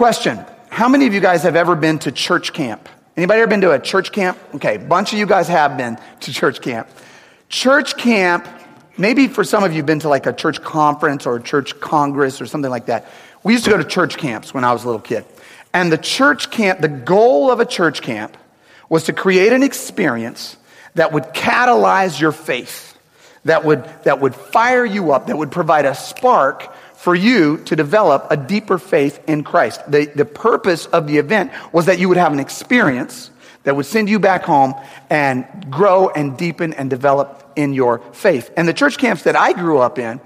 Question How many of you guys have ever been to church camp? Anybody ever been to a church camp? Okay, a bunch of you guys have been to church camp. Church camp, maybe for some of you, been to like a church conference or a church congress or something like that. We used to go to church camps when I was a little kid. And the church camp, the goal of a church camp was to create an experience that would catalyze your faith, that would, that would fire you up, that would provide a spark for you to develop a deeper faith in Christ. The, the purpose of the event was that you would have an experience that would send you back home and grow and deepen and develop in your faith. And the church camps that I grew up in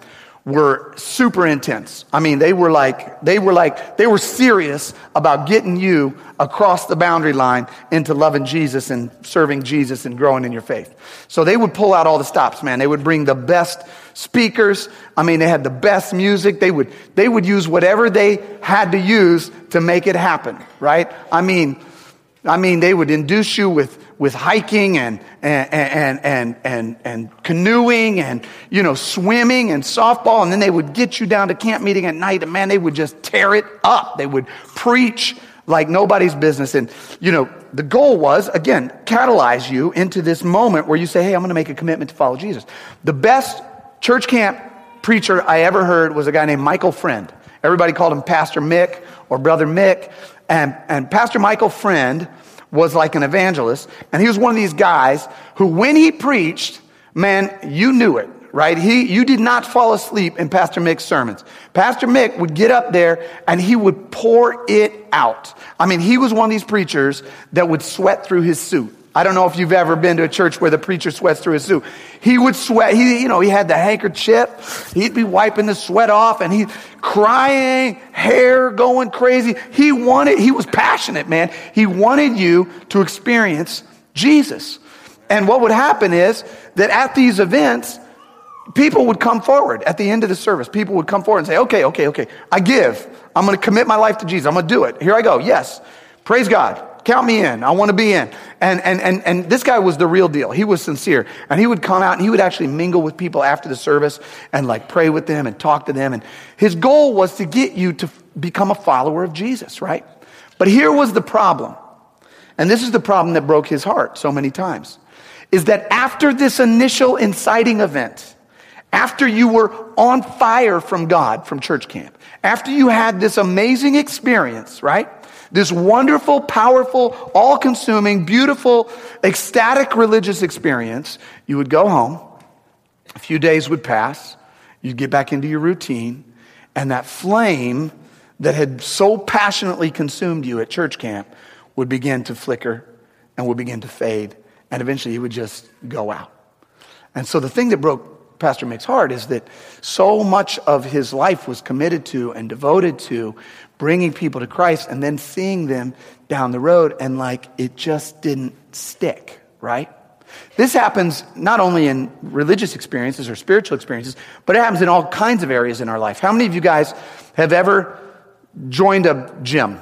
were super intense. I mean, they were like, they were like, they were serious about getting you across the boundary line into loving Jesus and serving Jesus and growing in your faith. So they would pull out all the stops, man. They would bring the best speakers. I mean, they had the best music. They would, they would use whatever they had to use to make it happen, right? I mean, I mean, they would induce you with, with hiking and, and, and, and, and, and canoeing and, you know, swimming and softball. And then they would get you down to camp meeting at night and man, they would just tear it up. They would preach like nobody's business. And, you know, the goal was, again, catalyze you into this moment where you say, hey, I'm going to make a commitment to follow Jesus. The best church camp preacher I ever heard was a guy named Michael Friend. Everybody called him Pastor Mick or Brother Mick. And, and Pastor Michael Friend was like an evangelist. And he was one of these guys who, when he preached, man, you knew it, right? He, you did not fall asleep in Pastor Mick's sermons. Pastor Mick would get up there and he would pour it out. I mean, he was one of these preachers that would sweat through his suit. I don't know if you've ever been to a church where the preacher sweats through his suit. He would sweat. He, you know, he had the handkerchief. He'd be wiping the sweat off and he crying, hair going crazy. He wanted, he was passionate, man. He wanted you to experience Jesus. And what would happen is that at these events, people would come forward at the end of the service. People would come forward and say, okay, okay, okay, I give. I'm going to commit my life to Jesus. I'm going to do it. Here I go. Yes. Praise God. Count me in. I want to be in. And, and, and, and this guy was the real deal. He was sincere. And he would come out and he would actually mingle with people after the service and like pray with them and talk to them. And his goal was to get you to become a follower of Jesus, right? But here was the problem. And this is the problem that broke his heart so many times. Is that after this initial inciting event, after you were on fire from God from church camp, after you had this amazing experience, right? This wonderful, powerful, all consuming, beautiful, ecstatic religious experience. You would go home, a few days would pass, you'd get back into your routine, and that flame that had so passionately consumed you at church camp would begin to flicker and would begin to fade, and eventually it would just go out. And so the thing that broke Pastor Mick's heart is that so much of his life was committed to and devoted to bringing people to Christ and then seeing them down the road and like it just didn't stick, right? This happens not only in religious experiences or spiritual experiences, but it happens in all kinds of areas in our life. How many of you guys have ever joined a gym?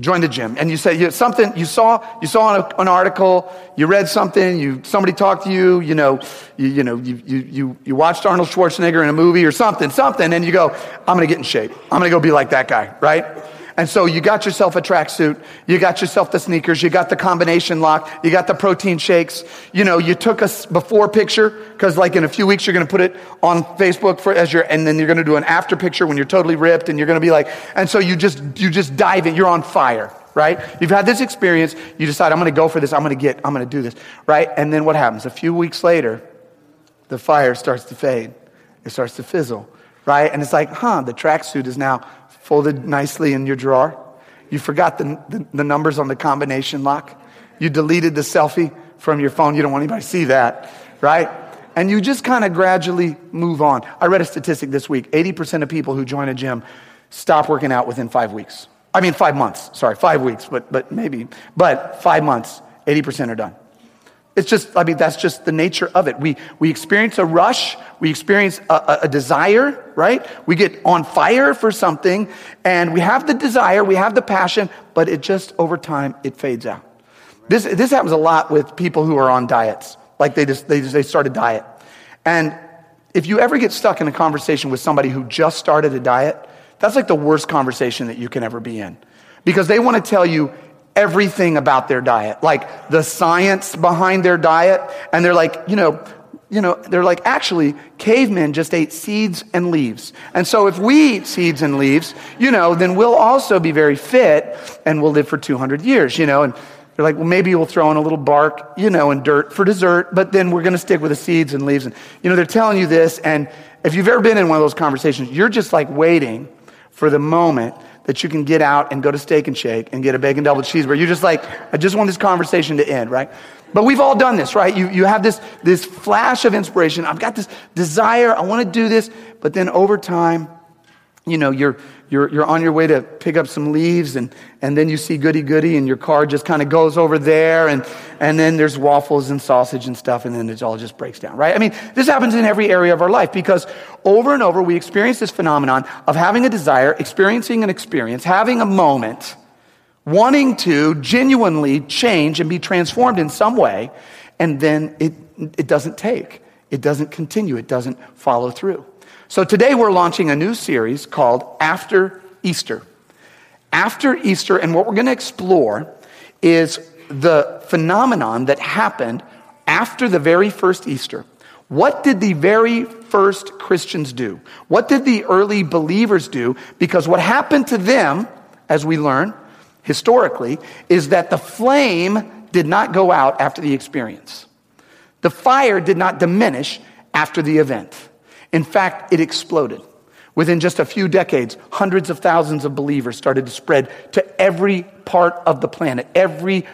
Joined the gym, and you say you, something you saw. You saw an, an, article. You read something. You somebody talked to you. You know, you, you know, you, you you watched Arnold Schwarzenegger in a movie or something, something, and you go, "I'm to get in shape. I'm to go be like that guy." Right? And so you got yourself a tracksuit, you got yourself the sneakers, you got the combination lock, you got the protein shakes. You know, you took a before picture because, like, in a few weeks you're going to put it on Facebook for as your, and then you're going to do an after picture when you're totally ripped, and you're going to be like, and so you just you just dive in. You're on fire, right? You've had this experience. You decide, I'm going to go for this. I'm going to get. I'm going to do this, right? And then what happens? A few weeks later, the fire starts to fade. It starts to fizzle, right? And it's like, huh? The tracksuit is now folded nicely in your drawer. You forgot the, the, the, numbers on the combination lock. You deleted the selfie from your phone. You don't want anybody to see that, right? And you just kind of gradually move on. I read a statistic this week 80% of people who join a gym stop working out within five weeks. I mean, five months. Sorry, five weeks, but, but maybe. But five months, 80% are done. It's just, I mean, that's just the nature of it. We, we experience a rush, we experience a, a, a, desire, right? We get on fire for something, and we have the desire, we have the passion, but it just, over time, it fades out. This, this happens a lot with people who are on diets. Like they just, they just, they start a diet. And if you ever get stuck in a conversation with somebody who just started a diet, that's like the worst conversation that you can ever be in. because they want to tell you everything about their diet, like the science behind their diet. And they're like, you know, you know, they're like, actually, cavemen just ate seeds and leaves. And so if we eat seeds and leaves, you know, then we'll also be very fit and we'll live for 200 years, you know. And they're like, well, maybe we'll throw in a little bark, you know, and dirt for dessert, but then we're going to stick with the seeds and leaves. And, you know, they're telling you this. And if you've ever been in one of those conversations, you're just like waiting for the moment that you can get out and go to Steak and Shake and get a bacon double cheeseburger. You're just like, I just want this conversation to end, right? But we've all done this, right? You, you have this, this flash of inspiration. I've got this desire. I want to do this. But then over time, you know, you're, you're, you're on your way to pick up some leaves and, and then you see goody goody and your car just kind of goes over there and, and then there's waffles and sausage and stuff and then it all just breaks down, right? I mean, this happens in every area of our life because over and over we experience this phenomenon of having a desire, experiencing an experience, having a moment, wanting to genuinely change and be transformed in some way, and then it, it doesn't take. It doesn't continue. It doesn't follow through. So today we're launching a new series called After Easter. After Easter, and what we're going to explore is the phenomenon that happened after the very first Easter. What did the very first Christians do? What did the early believers do? Because what happened to them, as we learn historically, is that the flame did not go out after the experience. The fire did not diminish after the event. In fact, it exploded. Within just a few decades, hundreds of thousands of believers started to spread to every part of the planet, every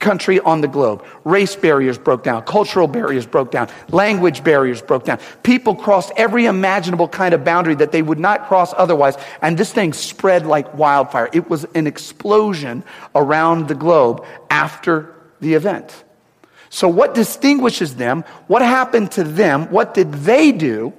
country on the globe. Race barriers broke down, cultural barriers broke down, language barriers broke down. People crossed every imaginable kind of boundary that they would not cross otherwise, and this thing spread like wildfire. It was an explosion around the globe after the event. So, what distinguishes them? What happened to them? What did they do?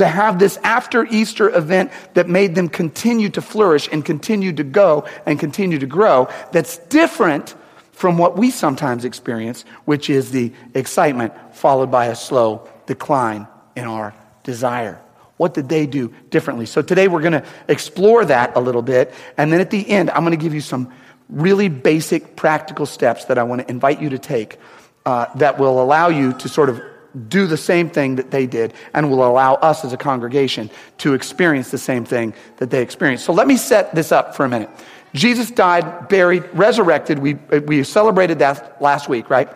To have this after Easter event that made them continue to flourish and continue to go and continue to grow that's different from what we sometimes experience, which is the excitement followed by a slow decline in our desire. What did they do differently? So today we're going to explore that a little bit. And then at the end, I'm going to give you some really basic practical steps that I want to invite you to take uh, that will allow you to sort of do the same thing that they did and will allow us as a congregation to experience the same thing that they experienced. So let me set this up for a minute. Jesus died, buried, resurrected. We, we celebrated that last week, right?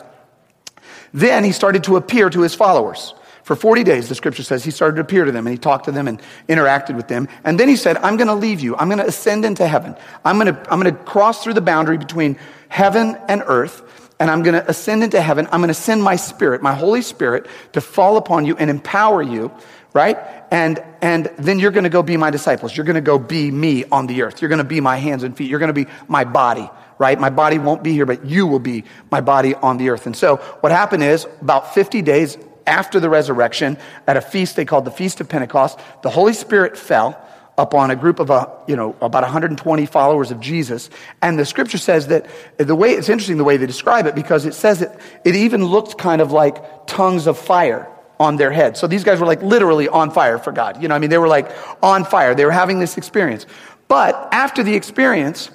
Then he started to appear to his followers. For 40 days, the scripture says, he started to appear to them and he talked to them and interacted with them. And then he said, I'm going to leave you. I'm going to ascend into heaven. I'm going to, I'm going to cross through the boundary between heaven and earth and I'm going to ascend into heaven. I'm going to send my spirit, my Holy Spirit, to fall upon you and empower you, right? And, and then you're going to go be my disciples. You're going to go be me on the earth. You're going to be my hands and feet. You're going to be my body, right? My body won't be here, but you will be my body on the earth. And so what happened is about 50 days after the resurrection, at a feast they called the Feast of Pentecost, the Holy Spirit fell upon a group of, uh, you know, about 120 followers of Jesus. And the scripture says that the way, it's interesting the way they describe it because it says that it even looked kind of like tongues of fire on their head. So these guys were like literally on fire for God. You know, I mean, they were like on fire. They were having this experience. But after the experience,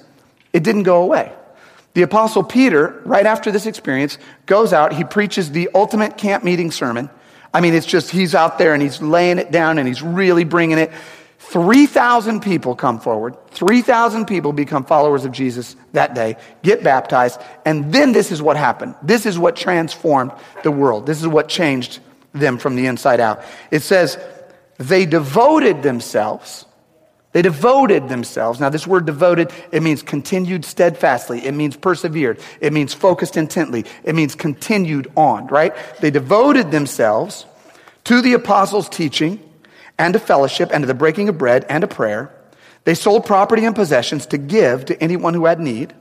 it didn't go away. The apostle Peter, right after this experience, goes out, he preaches the ultimate camp meeting sermon. I mean, it's just, he's out there and he's laying it down and he's really bringing it. 3,000 people come forward. 3,000 people become followers of Jesus that day, get baptized, and then this is what happened. This is what transformed the world. This is what changed them from the inside out. It says, they devoted themselves. They devoted themselves. Now, this word devoted, it means continued steadfastly. It means persevered. It means focused intently. It means continued on, right? They devoted themselves to the apostles' teaching and to fellowship and to the breaking of bread and to prayer. They sold property and possessions to give to anyone who had need.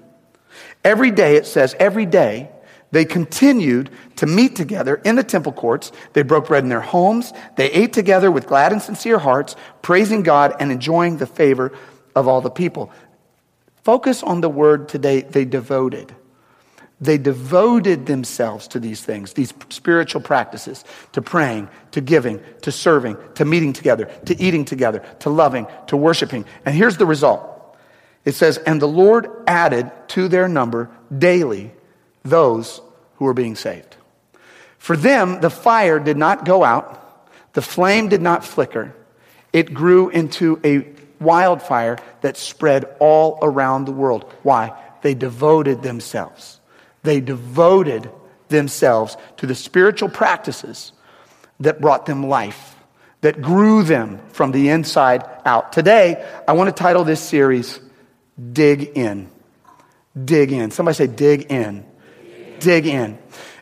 Every day, it says, every day, they continued to meet together in the temple courts. They broke bread in their homes. They ate together with glad and sincere hearts, praising God and enjoying the favor of all the people. Focus on the word today, they devoted. They devoted themselves to these things, these spiritual practices, to praying, to giving, to serving, to meeting together, to eating together, to loving, to worshiping. And here's the result It says, And the Lord added to their number daily those who were being saved. For them, the fire did not go out, the flame did not flicker. It grew into a wildfire that spread all around the world. Why? They devoted themselves. They devoted themselves to the spiritual practices that brought them life, that grew them from the inside out. Today, I want to title this series, Dig In. Dig In. Somebody say, Dig In. Dig In.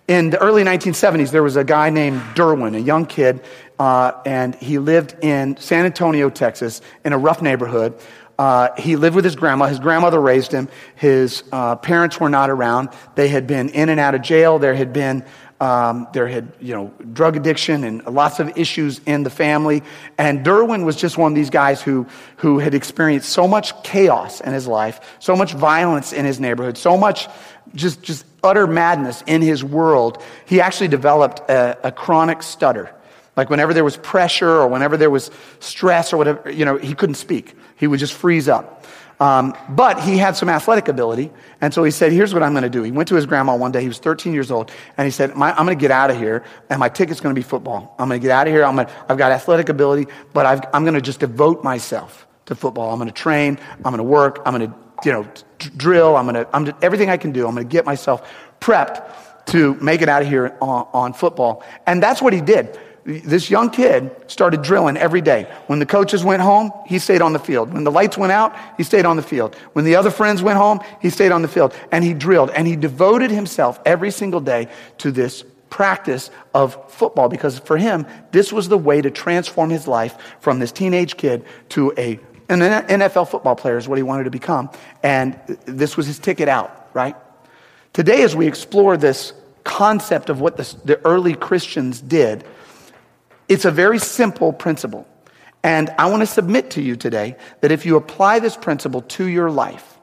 In the early 1970s, there was a guy named Derwin, a young kid, uh, and he lived in San Antonio, Texas, in a rough neighborhood. Uh, he lived with his grandma. His grandmother raised him. His uh, parents were not around. They had been in and out of jail. There had been um, there had you know drug addiction and lots of issues in the family. And Derwin was just one of these guys who who had experienced so much chaos in his life, so much violence in his neighborhood, so much just just utter madness in his world. He actually developed a, a chronic stutter. Like whenever there was pressure or whenever there was stress or whatever, you know, he couldn't speak. He would just freeze up. Um, but he had some athletic ability, and so he said, "Here's what I'm going to do." He went to his grandma one day. He was 13 years old, and he said, "I'm going to get out of here, and my ticket's going to be football. I'm going to get out of here. I'm to, I've got athletic ability, but i am going to just devote myself to football. I'm going to train. I'm going to work. I'm going to, you know, drill. I'm going to, I'm to, everything I can do. I'm going to get myself prepped to make it out of here on, on football." And that's what he did this young kid started drilling every day. When the coaches went home, he stayed on the field. When the lights went out, he stayed on the field. When the other friends went home, he stayed on the field. And he drilled and he devoted himself every single day to this practice of football because for him, this was the way to transform his life from this teenage kid to a, an NFL football player is what he wanted to become. And this was his ticket out, right? Today, as we explore this concept of what the, the early Christians did, it's a very simple principle. And I want to submit to you today that if you apply this principle to your life,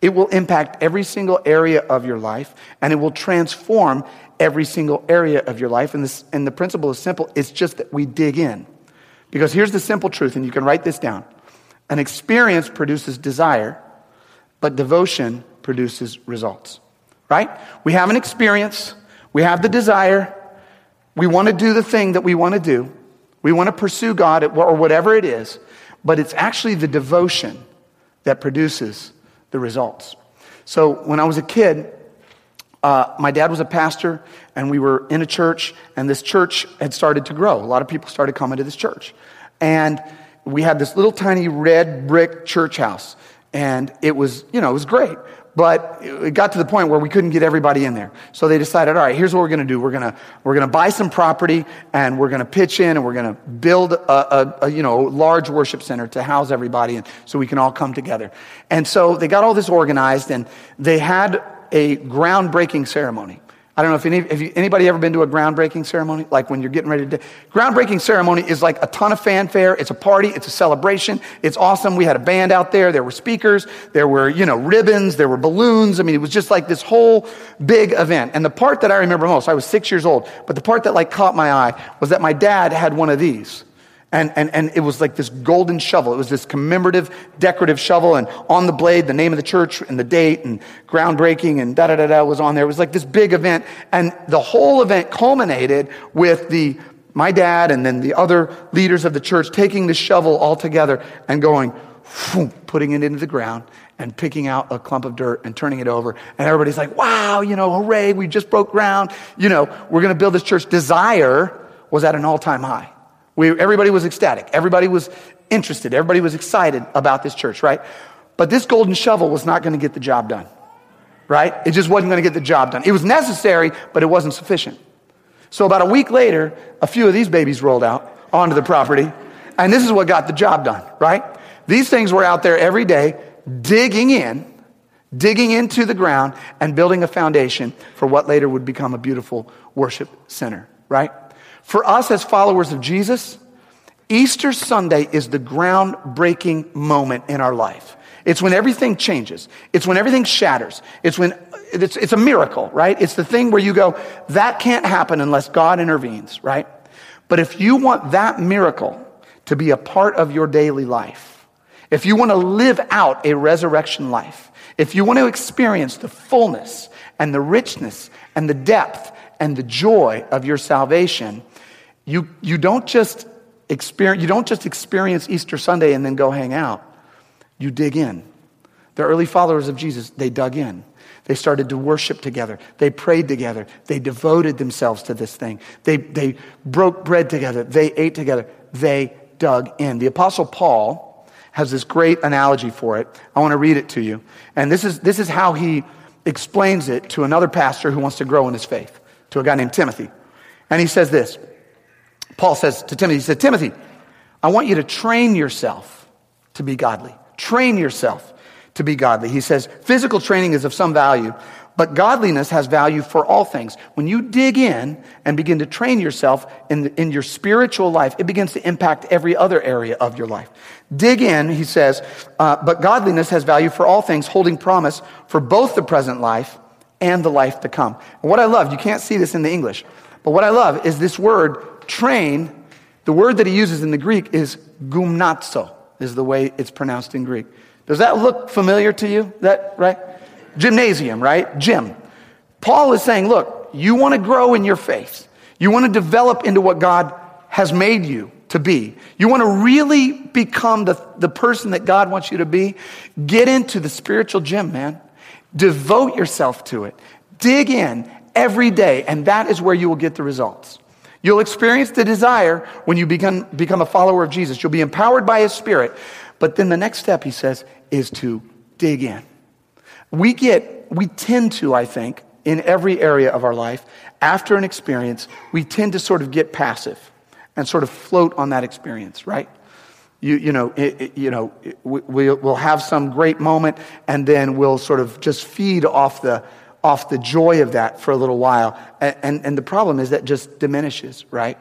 it will impact every single area of your life and it will transform every single area of your life. And, this, and the principle is simple it's just that we dig in. Because here's the simple truth, and you can write this down an experience produces desire, but devotion produces results. Right? We have an experience, we have the desire, we want to do the thing that we want to do. We want to pursue God or whatever it is, but it's actually the devotion that produces the results. So when I was a kid, uh, my dad was a pastor, and we were in a church, and this church had started to grow. A lot of people started coming to this church. And we had this little tiny red brick church house, and it was, you know, it was great. But it got to the point where we couldn't get everybody in there. So they decided, all right, here's what we're going to do. We're going to, we're going to buy some property and we're going to pitch in and we're going to build a, a, a, you know, large worship center to house everybody and so we can all come together. And so they got all this organized and they had a groundbreaking ceremony. I don't know if, any, if you, anybody ever been to a groundbreaking ceremony, like when you're getting ready to. Groundbreaking ceremony is like a ton of fanfare. It's a party. It's a celebration. It's awesome. We had a band out there. There were speakers. There were, you know, ribbons. There were balloons. I mean, it was just like this whole big event. And the part that I remember most, I was six years old, but the part that like caught my eye was that my dad had one of these. And, and, and it was like this golden shovel. It was this commemorative, decorative shovel. And on the blade, the name of the church and the date and groundbreaking and da da da da was on there. It was like this big event. And the whole event culminated with the, my dad and then the other leaders of the church taking the shovel all together and going, putting it into the ground and picking out a clump of dirt and turning it over. And everybody's like, wow, you know, hooray, we just broke ground. You know, we're going to build this church. Desire was at an all time high. We, everybody was ecstatic. Everybody was interested. Everybody was excited about this church, right? But this golden shovel was not going to get the job done, right? It just wasn't going to get the job done. It was necessary, but it wasn't sufficient. So about a week later, a few of these babies rolled out onto the property, and this is what got the job done, right? These things were out there every day digging in, digging into the ground, and building a foundation for what later would become a beautiful worship center, right? For us as followers of Jesus, Easter Sunday is the groundbreaking moment in our life. It's when everything changes. It's when everything shatters. It's when it's, it's a miracle, right? It's the thing where you go, that can't happen unless God intervenes, right? But if you want that miracle to be a part of your daily life, if you want to live out a resurrection life, if you want to experience the fullness and the richness and the depth and the joy of your salvation, you, you don't just experience, you don't just experience Easter Sunday and then go hang out. You dig in. The early followers of Jesus, they dug in. They started to worship together. They prayed together. They devoted themselves to this thing. They, they broke bread together. They ate together. They dug in. The Apostle Paul, has this great analogy for it. I want to read it to you. And this is, this is how he explains it to another pastor who wants to grow in his faith, to a guy named Timothy. And he says this Paul says to Timothy, he said, Timothy, I want you to train yourself to be godly. Train yourself to be godly. He says, physical training is of some value, but godliness has value for all things. When you dig in and begin to train yourself in, the, in your spiritual life, it begins to impact every other area of your life. Dig in, he says, uh, but godliness has value for all things, holding promise for both the present life and the life to come. And what I love, you can't see this in the English, but what I love is this word, train. The word that he uses in the Greek is gumnazo, is the way it's pronounced in Greek. Does that look familiar to you? That, right? Gymnasium, right? Gym. Paul is saying, look, you want to grow in your faith. You want to develop into what God has made you to be. You want to really become the, the person that God wants you to be. Get into the spiritual gym, man. Devote yourself to it. Dig in every day, and that is where you will get the results. You'll experience the desire when you become, become a follower of Jesus. You'll be empowered by His Spirit. But then the next step, he says, is to dig in. We get, we tend to, I think, in every area of our life, after an experience, we tend to sort of get passive and sort of float on that experience, right? You, you know, it, it, you know we, we'll have some great moment and then we'll sort of just feed off the, off the joy of that for a little while. And, and, and the problem is that just diminishes, right?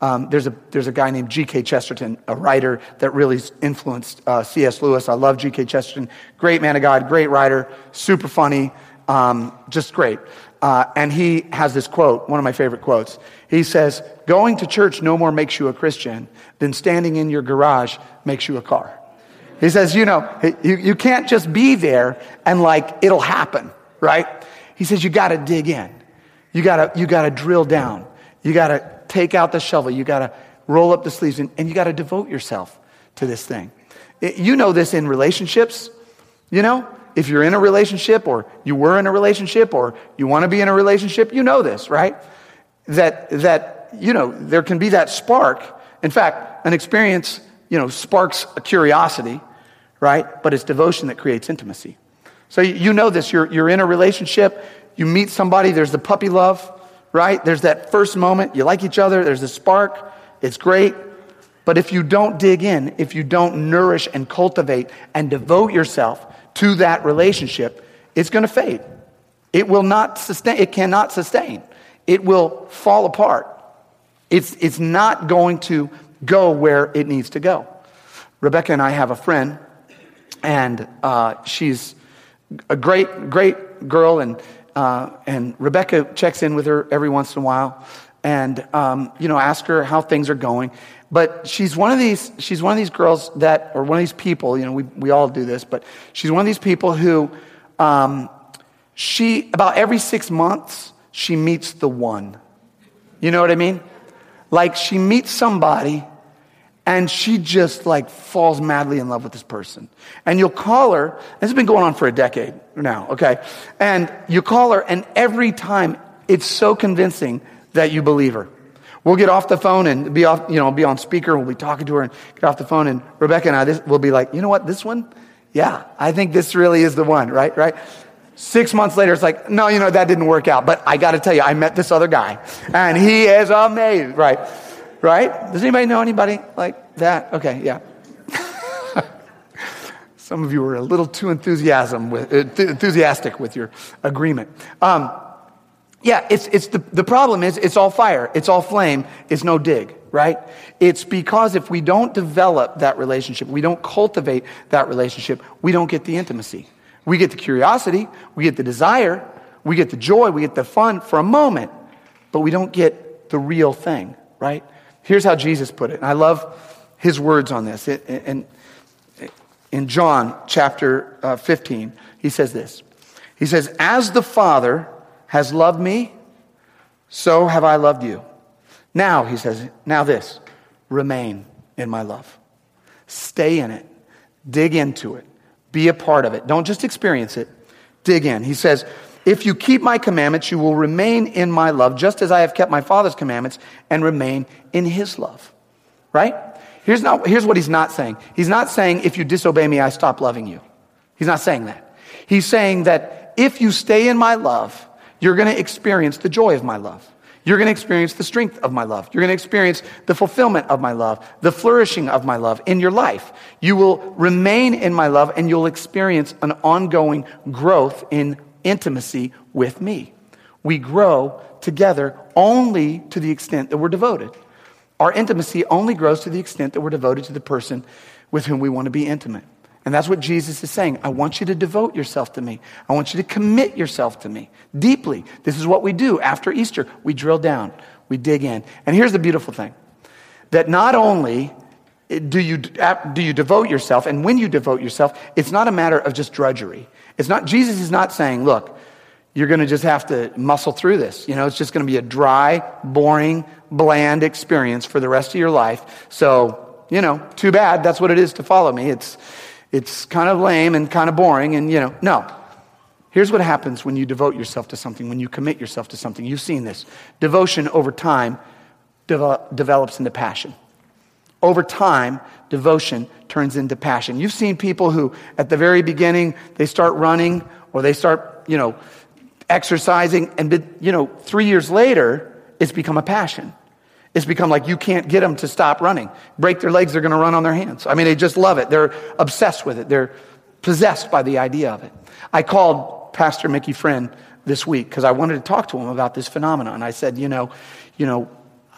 Um, there's, a, there's a guy named G.K. Chesterton, a writer that really influenced uh, C.S. Lewis. I love G.K. Chesterton. Great man of God, great writer, super funny, um, just great. Uh, and he has this quote, one of my favorite quotes. He says, Going to church no more makes you a Christian than standing in your garage makes you a car. He says, You know, you, you can't just be there and like it'll happen, right? He says, You got to dig in. You got to you got to drill down. You got to take out the shovel. You got to roll up the sleeves and, and you got to devote yourself to this thing. It, you know this in relationships. You know, if you're in a relationship or you were in a relationship or you want to be in a relationship, you know this, right? That, that, you know, there can be that spark. In fact, an experience, you know, sparks a curiosity, right? But it's devotion that creates intimacy. So you know this. You're, you're in a relationship, you meet somebody, there's the puppy love, right? There's that first moment, you like each other, there's a spark, it's great. But if you don't dig in, if you don't nourish and cultivate and devote yourself to that relationship, it's going to fade. It will not sustain, it cannot sustain. It will fall apart. It's, it's not going to go where it needs to go. Rebecca and I have a friend, and uh, she's a great, great girl, and uh, and Rebecca checks in with her every once in a while and, um, you know, ask her how things are going. But she's one of these, she's one of these girls that, or one of these people, you know, we, we all do this, but she's one of these people who, um, she, about every six months, she meets the one. You know what I mean? Like she meets somebody and she just like falls madly in love with this person. And you'll call her, this has been going on for a decade now, okay? And you call her, and every time it's so convincing that you believe her. We'll get off the phone and be off, you know, be on speaker. We'll be talking to her and get off the phone. And Rebecca and I this, will be like, you know what, this one? Yeah, I think this really is the one, right? Right? Six months later, it's like, no, you know, that didn't work out. But I got to tell you, I met this other guy and he is amazing, right? Right? Does anybody know anybody like that? Okay, yeah. Some of you are a little too enthusiasm with, uh, enthusiastic with your agreement. Um, yeah, it's, it's the, the problem is it's all fire, it's all flame, it's no dig, right? It's because if we don't develop that relationship, we don't cultivate that relationship, we don't get the intimacy. We get the curiosity, we get the desire, we get the joy, we get the fun for a moment, but we don't get the real thing, right? Here's how Jesus put it. And I love his words on this. It, and in John chapter uh, 15, he says this. He says, As the Father has loved me, so have I loved you. Now, he says, now this, remain in my love. Stay in it. Dig into it. Be a part of it. Don't just experience it. Dig in. He says, if you keep my commandments, you will remain in my love, just as I have kept my Father's commandments and remain in his love. Right? Here's, not, here's what he's not saying. He's not saying, if you disobey me, I stop loving you. He's not saying that. He's saying that if you stay in my love, you're going to experience the joy of my love. You're going to experience the strength of my love. You're going to experience the fulfillment of my love, the flourishing of my love in your life. You will remain in my love and you'll experience an ongoing growth in intimacy with me. We grow together only to the extent that we're devoted. Our intimacy only grows to the extent that we're devoted to the person with whom we want to be intimate. And that's what Jesus is saying. I want you to devote yourself to me. I want you to commit yourself to me deeply. This is what we do after Easter. We drill down, we dig in. And here's the beautiful thing that not only do you, do you devote yourself, and when you devote yourself, it's not a matter of just drudgery. It's not, Jesus is not saying, look, you're going to just have to muscle through this. You know, it's just going to be a dry, boring, bland experience for the rest of your life. So, you know, too bad. That's what it is to follow me. It's, it's kind of lame and kind of boring and, you know, no. Here's what happens when you devote yourself to something, when you commit yourself to something. You've seen this. Devotion over time develop, develops into passion. Over time, devotion turns into passion. You've seen people who, at the very beginning, they start running or they start, you know, exercising, and, you know, three years later, it's become a passion. It's become like you can't get them to stop running. Break their legs, they're going to run on their hands. I mean, they just love it. They're obsessed with it. They're possessed by the idea of it. I called Pastor Mickey Friend this week because I wanted to talk to him about this phenomenon. I said, you know, you know,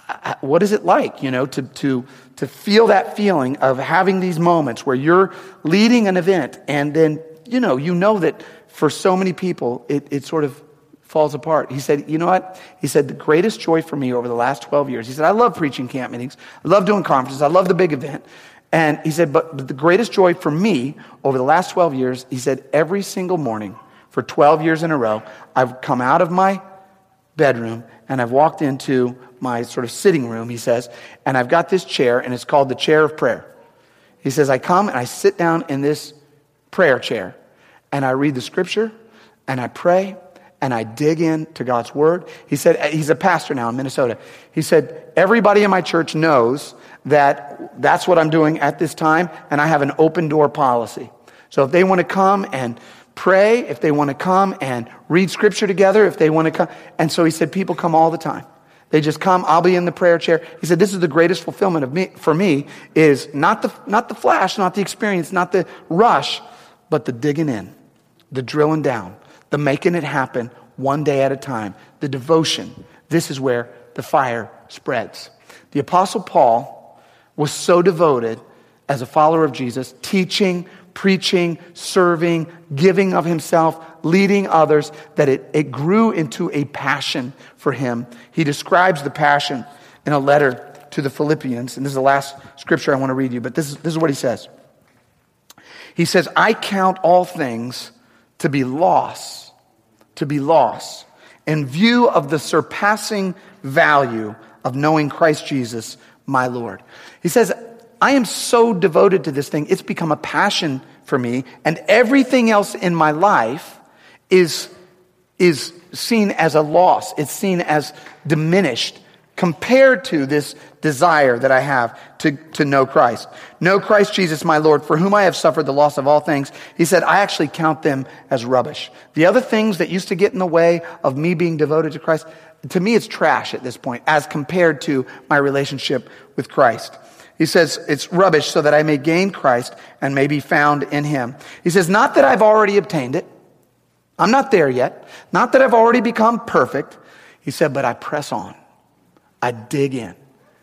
Uh, what is it like, you know, to, to, to feel that feeling of having these moments where you're leading an event and then, you know, you know that for so many people, it, it sort of falls apart. He said, You know what? He said, The greatest joy for me over the last 12 years, he said, I love preaching camp meetings. I love doing conferences. I love the big event. And he said, but, but the greatest joy for me over the last 12 years, he said, every single morning for 12 years in a row, I've come out of my bedroom and I've walked into my sort of sitting room, he says, and I've got this chair and it's called the chair of prayer. He says, I come and I sit down in this prayer chair and I read the scripture and I pray and I dig into God's word. He said, eh, he's a pastor now in Minnesota. He said, everybody in my church knows that that's what I'm doing at this time, and I have an open door policy. So if they want to come and pray, if they want to come and read scripture together, if they want to come, and so he said, people come all the time. They just come. I'll be in the prayer chair. He said, this is the greatest fulfillment of me, for me is not the, not the flash, not the experience, not the rush, but the digging in, the drilling down, the making it happen one day at a time, the devotion. This is where the fire spreads. The Apostle Paul was so devoted as a follower of Jesus, teaching, preaching, serving, giving of himself, leading others, that it, it grew into a passion for him. He describes the passion in a letter to the Philippians, and this is the last scripture I want to read you, but this is, this is what he says. He says, I count all things to be loss to be lost in view of the surpassing value of knowing Christ Jesus, my Lord. He says, I am so devoted to this thing, it's become a passion for me, and everything else in my life is, is seen as a loss. It's seen as diminished compared to this desire that I have to, to know Christ. Know Christ Jesus, my Lord, for whom I have suffered the loss of all things. He said, I actually count them as rubbish. The other things that used to get in the way of me being devoted to Christ, to me, it's trash at this point as compared to my relationship with Christ. He says, it's rubbish so that I may gain Christ and may be found in him. He says, not that I've already obtained it. I'm not there yet. Not that I've already become perfect. He said, but I press on. I dig in.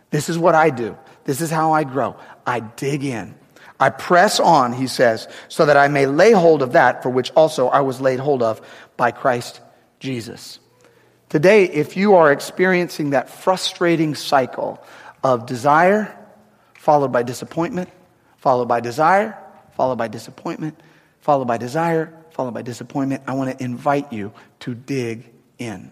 This is what I do. This is how I grow. I dig in. I press on, he says, so that I may lay hold of that for which also I was laid hold of by Christ Jesus. Today, if you are experiencing that frustrating cycle of desire, followed by disappointment, followed by desire, followed by disappointment, followed by desire, followed by disappointment. I want to invite you to dig in.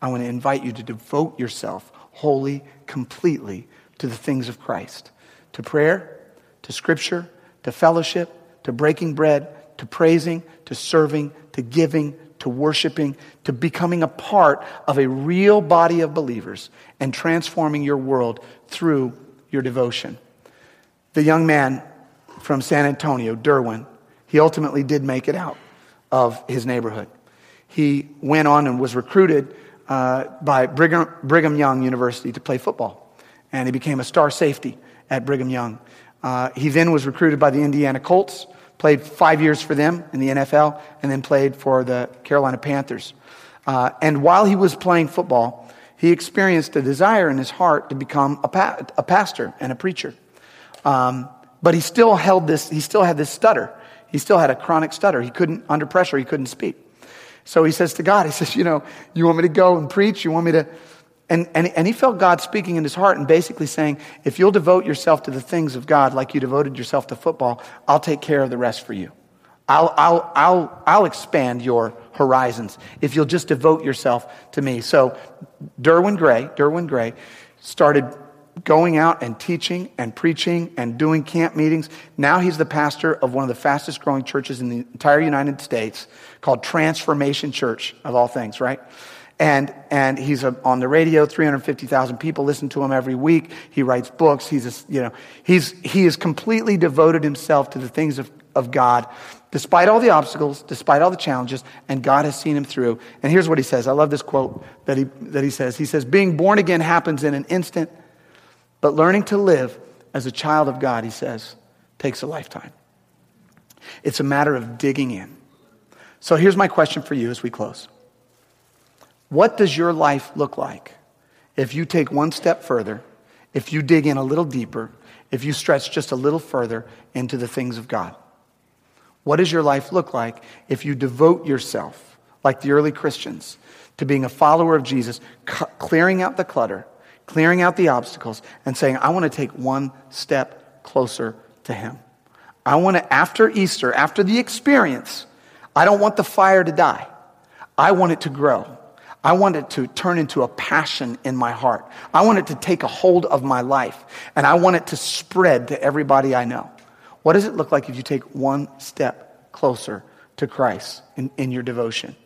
I want to invite you to devote yourself wholly, completely to the things of Christ, to prayer, to scripture, to fellowship, to breaking bread, to praising, to serving, to giving, to worshiping, to becoming a part of a real body of believers and transforming your world through your devotion. The young man from San Antonio, Derwin, he ultimately did make it out of his neighborhood. He went on and was recruited uh, by Brigham, Brigham Young University to play football, and he became a star safety at Brigham Young. Uh, he then was recruited by the Indiana Colts, played five years for them in the NFL, and then played for the Carolina Panthers. Uh, and while he was playing football, he experienced a desire in his heart to become a, pa- a pastor and a preacher. Um, but he still held this, he still had this stutter. He still had a chronic stutter. He couldn't, under pressure, he couldn't speak. So he says to God, he says, you know, you want me to go and preach? You want me to, and, and, and he felt God speaking in his heart and basically saying, if you'll devote yourself to the things of God like you devoted yourself to football, I'll take care of the rest for you. I'll, I'll, I'll, I'll expand your horizons if you'll just devote yourself to me. So Derwin Gray, Derwin Gray started going out and teaching and preaching and doing camp meetings. Now he's the pastor of one of the fastest growing churches in the entire United States called Transformation Church, of all things, right? And, and he's a, on the radio, 350,000 people listen to him every week. He writes books. He's, a, you know, he's, he has completely devoted himself to the things of, of God, despite all the obstacles, despite all the challenges, and God has seen him through. And here's what he says. I love this quote that he, that he says. He says, being born again happens in an instant, but learning to live as a child of God, he says, takes a lifetime. It's a matter of digging in. So here's my question for you as we close. What does your life look like if you take one step further, if you dig in a little deeper, if you stretch just a little further into the things of God? What does your life look like if you devote yourself, like the early Christians, to being a follower of Jesus, clearing out the clutter, clearing out the obstacles, and saying, I want to take one step closer to Him? I want to, after Easter, after the experience, I don't want the fire to die. I want it to grow. I want it to turn into a passion in my heart. I want it to take a hold of my life. And I want it to spread to everybody I know. What does it look like if you take one step closer to Christ in, in your devotion?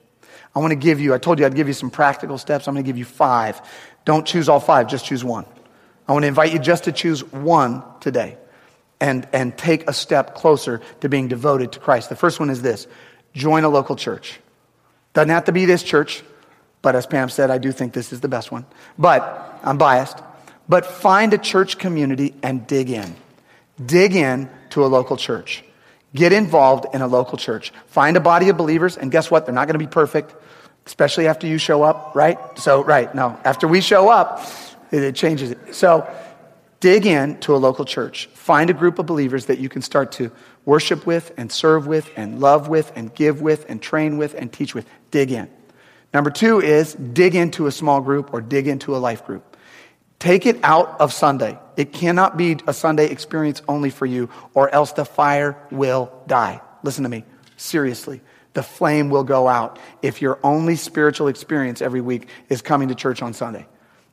I want to give you, I told you I'd give you some practical steps. I'm going to give you five. Don't choose all five, just choose one. I want to invite you just to choose one today and, and take a step closer to being devoted to Christ. The first one is this join a local church. Doesn't have to be this church. But as Pam said, I do think this is the best one. But I'm biased. But find a church community and dig in. Dig in to a local church. Get involved in a local church. Find a body of believers, and guess what? They're not going to be perfect, especially after you show up, right? So, right, no, after we show up, it changes it. So, dig in to a local church. Find a group of believers that you can start to worship with, and serve with, and love with, and give with, and train with, and teach with. Dig in. Number two is dig into a small group or dig into a life group. Take it out of Sunday. It cannot be a Sunday experience only for you, or else the fire will die. Listen to me, seriously. The flame will go out if your only spiritual experience every week is coming to church on Sunday.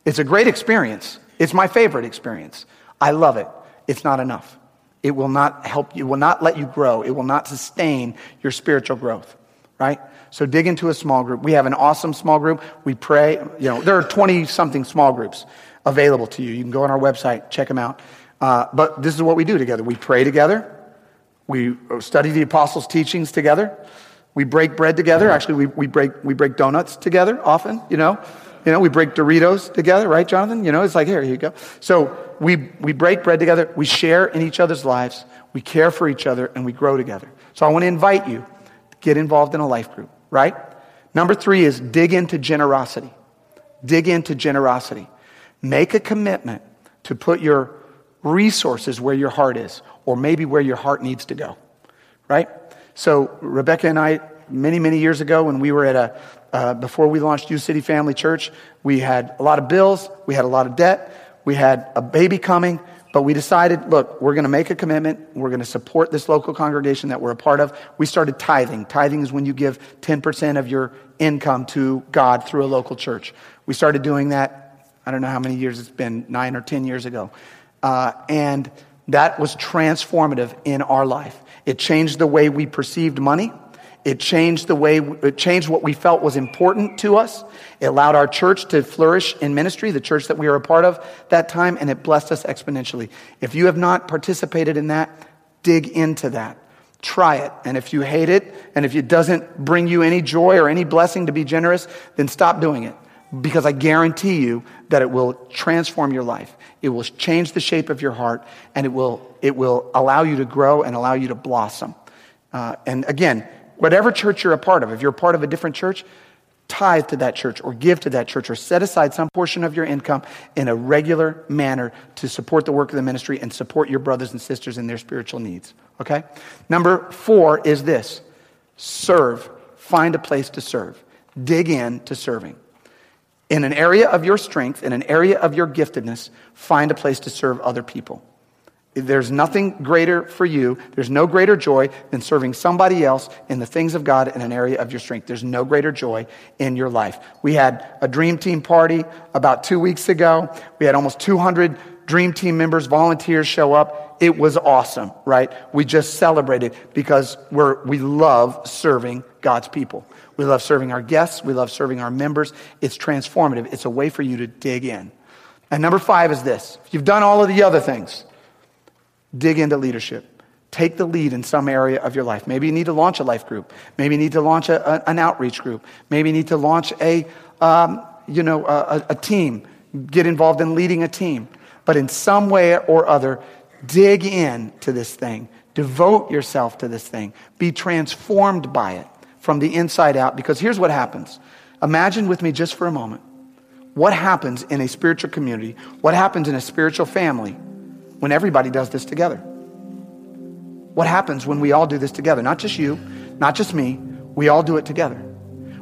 It's a great experience. It's my favorite experience. I love it. It's not enough. It will not help you, will not let you grow. It will not sustain your spiritual growth, right? So dig into a small group. We have an awesome small group. We pray. You know, there are 20 something small groups available to you. You can go on our website, check them out. Uh, but this is what we do together. We pray together. We study the apostles' teachings together. We break bread together. Actually, we, we, break, we break donuts together often, you know. You know, we break Doritos together, right, Jonathan? You know, it's like, here, here you go. So we, we break bread together. We share in each other's lives. We care for each other, and we grow together. So I want to invite you to get involved in a life group right? Number three is dig into generosity. Dig into generosity. Make a commitment to put your resources where your heart is, or maybe where your heart needs to go, right? So, Rebecca and I, many, many years ago, when we were at a, uh, before we launched U City Family Church, we had a lot of bills, we had a lot of debt, we had a baby coming, But we decided, look, we're going to make a commitment. We're going to support this local congregation that we're a part of. We started tithing. Tithing is when you give 10% of your income to God through a local church. We started doing that, I don't know how many years it's been, nine or 10 years ago. Uh, and that was transformative in our life. It changed the way we perceived money. It changed the way, it changed what we felt was important to us. It allowed our church to flourish in ministry, the church that we were a part of that time, and it blessed us exponentially. If you have not participated in that, dig into that. Try it. And if you hate it, and if it doesn't bring you any joy or any blessing to be generous, then stop doing it. Because I guarantee you that it will transform your life. It will change the shape of your heart, and it will, it will allow you to grow and allow you to blossom. Uh, and again, whatever church you're a part of, if you're a part of a different church, tithe to that church or give to that church or set aside some portion of your income in a regular manner to support the work of the ministry and support your brothers and sisters in their spiritual needs. Okay? Number four is this serve. Find a place to serve. Dig in to serving. In an area of your strength, in an area of your giftedness, find a place to serve other people. There's nothing greater for you. There's no greater joy than serving somebody else in the things of God in an area of your strength. There's no greater joy in your life. We had a dream team party about two weeks ago. We had almost 200 dream team members, volunteers show up. It was awesome, right? We just celebrated because we're, we love serving God's people. We love serving our guests. We love serving our members. It's transformative. It's a way for you to dig in. And number five is this. If you've done all of the other things, dig into leadership. Take the lead in some area of your life. Maybe you need to launch a life group. Maybe you need to launch a, an outreach group. Maybe you need to launch a, um, you know, a, a team. Get involved in leading a team. But in some way or other, dig in to this thing. Devote yourself to this thing. Be transformed by it from the inside out. Because here's what happens. Imagine with me just for a moment what happens in a spiritual community, what happens in a spiritual family when everybody does this together? What happens when we all do this together? Not just you, not just me, we all do it together.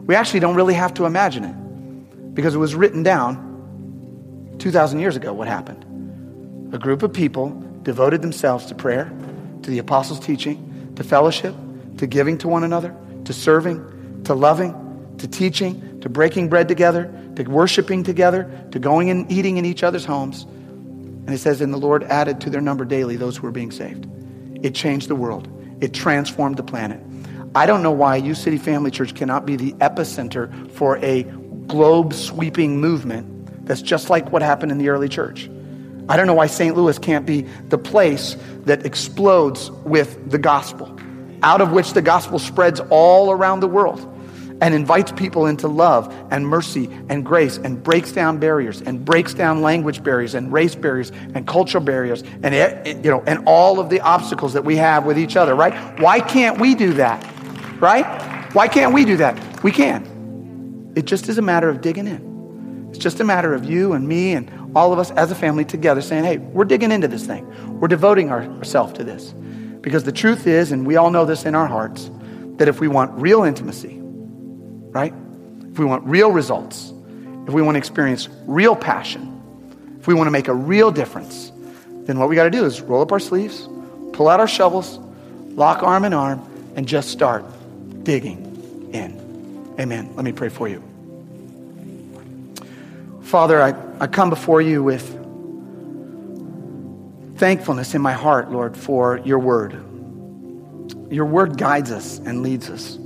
We actually don't really have to imagine it because it was written down 2,000 years ago what happened. A group of people devoted themselves to prayer, to the apostles' teaching, to fellowship, to giving to one another, to serving, to loving, to teaching, to breaking bread together, to worshiping together, to going and eating in each other's homes. And it says, And the Lord added to their number daily those who were being saved. It changed the world, it transformed the planet. I don't know why U City Family Church cannot be the epicenter for a globe sweeping movement that's just like what happened in the early church. I don't know why St. Louis can't be the place that explodes with the gospel, out of which the gospel spreads all around the world and invites people into love and mercy and grace and breaks down barriers and breaks down language barriers and race barriers and cultural barriers and you know and all of the obstacles that we have with each other right? Why can't we do that right? Why can't we do that? We can. It just is a matter of digging in. It's just a matter of you and me and all of us as a family together saying hey we're digging into this thing. We're devoting our, ourselves to this because the truth is and we all know this in our hearts that if we want real intimacy right? If we want real results, if we want to experience real passion, if we want to make a real difference, then what we got to do is roll up our sleeves, pull out our shovels, lock arm in arm, and just start digging in. Amen. Let me pray for you. Father, I, I come before you with thankfulness in my heart, Lord, for your word. Your word guides us and leads us.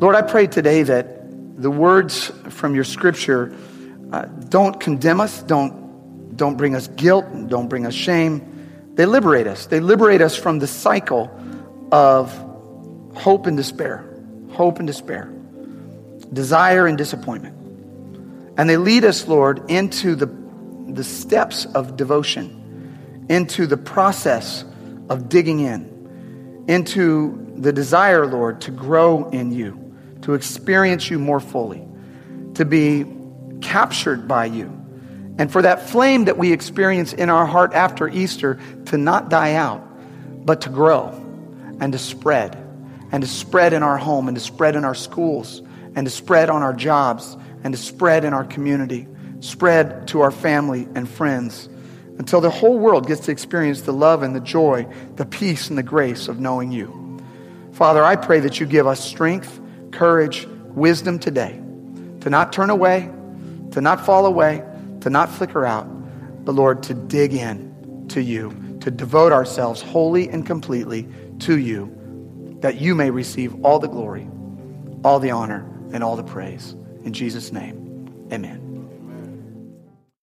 Lord, I pray today that the words from your scripture uh, don't condemn us, don't, don't bring us guilt, don't bring us shame. They liberate us. They liberate us from the cycle of hope and despair, hope and despair, desire and disappointment. And they lead us, Lord, into the, the steps of devotion, into the process of digging in, into the desire, Lord, to grow in you to experience you more fully, to be captured by you. And for that flame that we experience in our heart after Easter to not die out, but to grow and to spread, and to spread in our home, and to spread in our schools, and to spread on our jobs, and to spread in our community, spread to our family and friends. Until the whole world gets to experience the love and the joy, the peace and the grace of knowing you. Father, I pray that you give us strength, courage, wisdom today to not turn away, to not fall away, to not flicker out, but Lord, to dig in to you, to devote ourselves wholly and completely to you, that you may receive all the glory, all the honor, and all the praise. In Jesus' name, amen.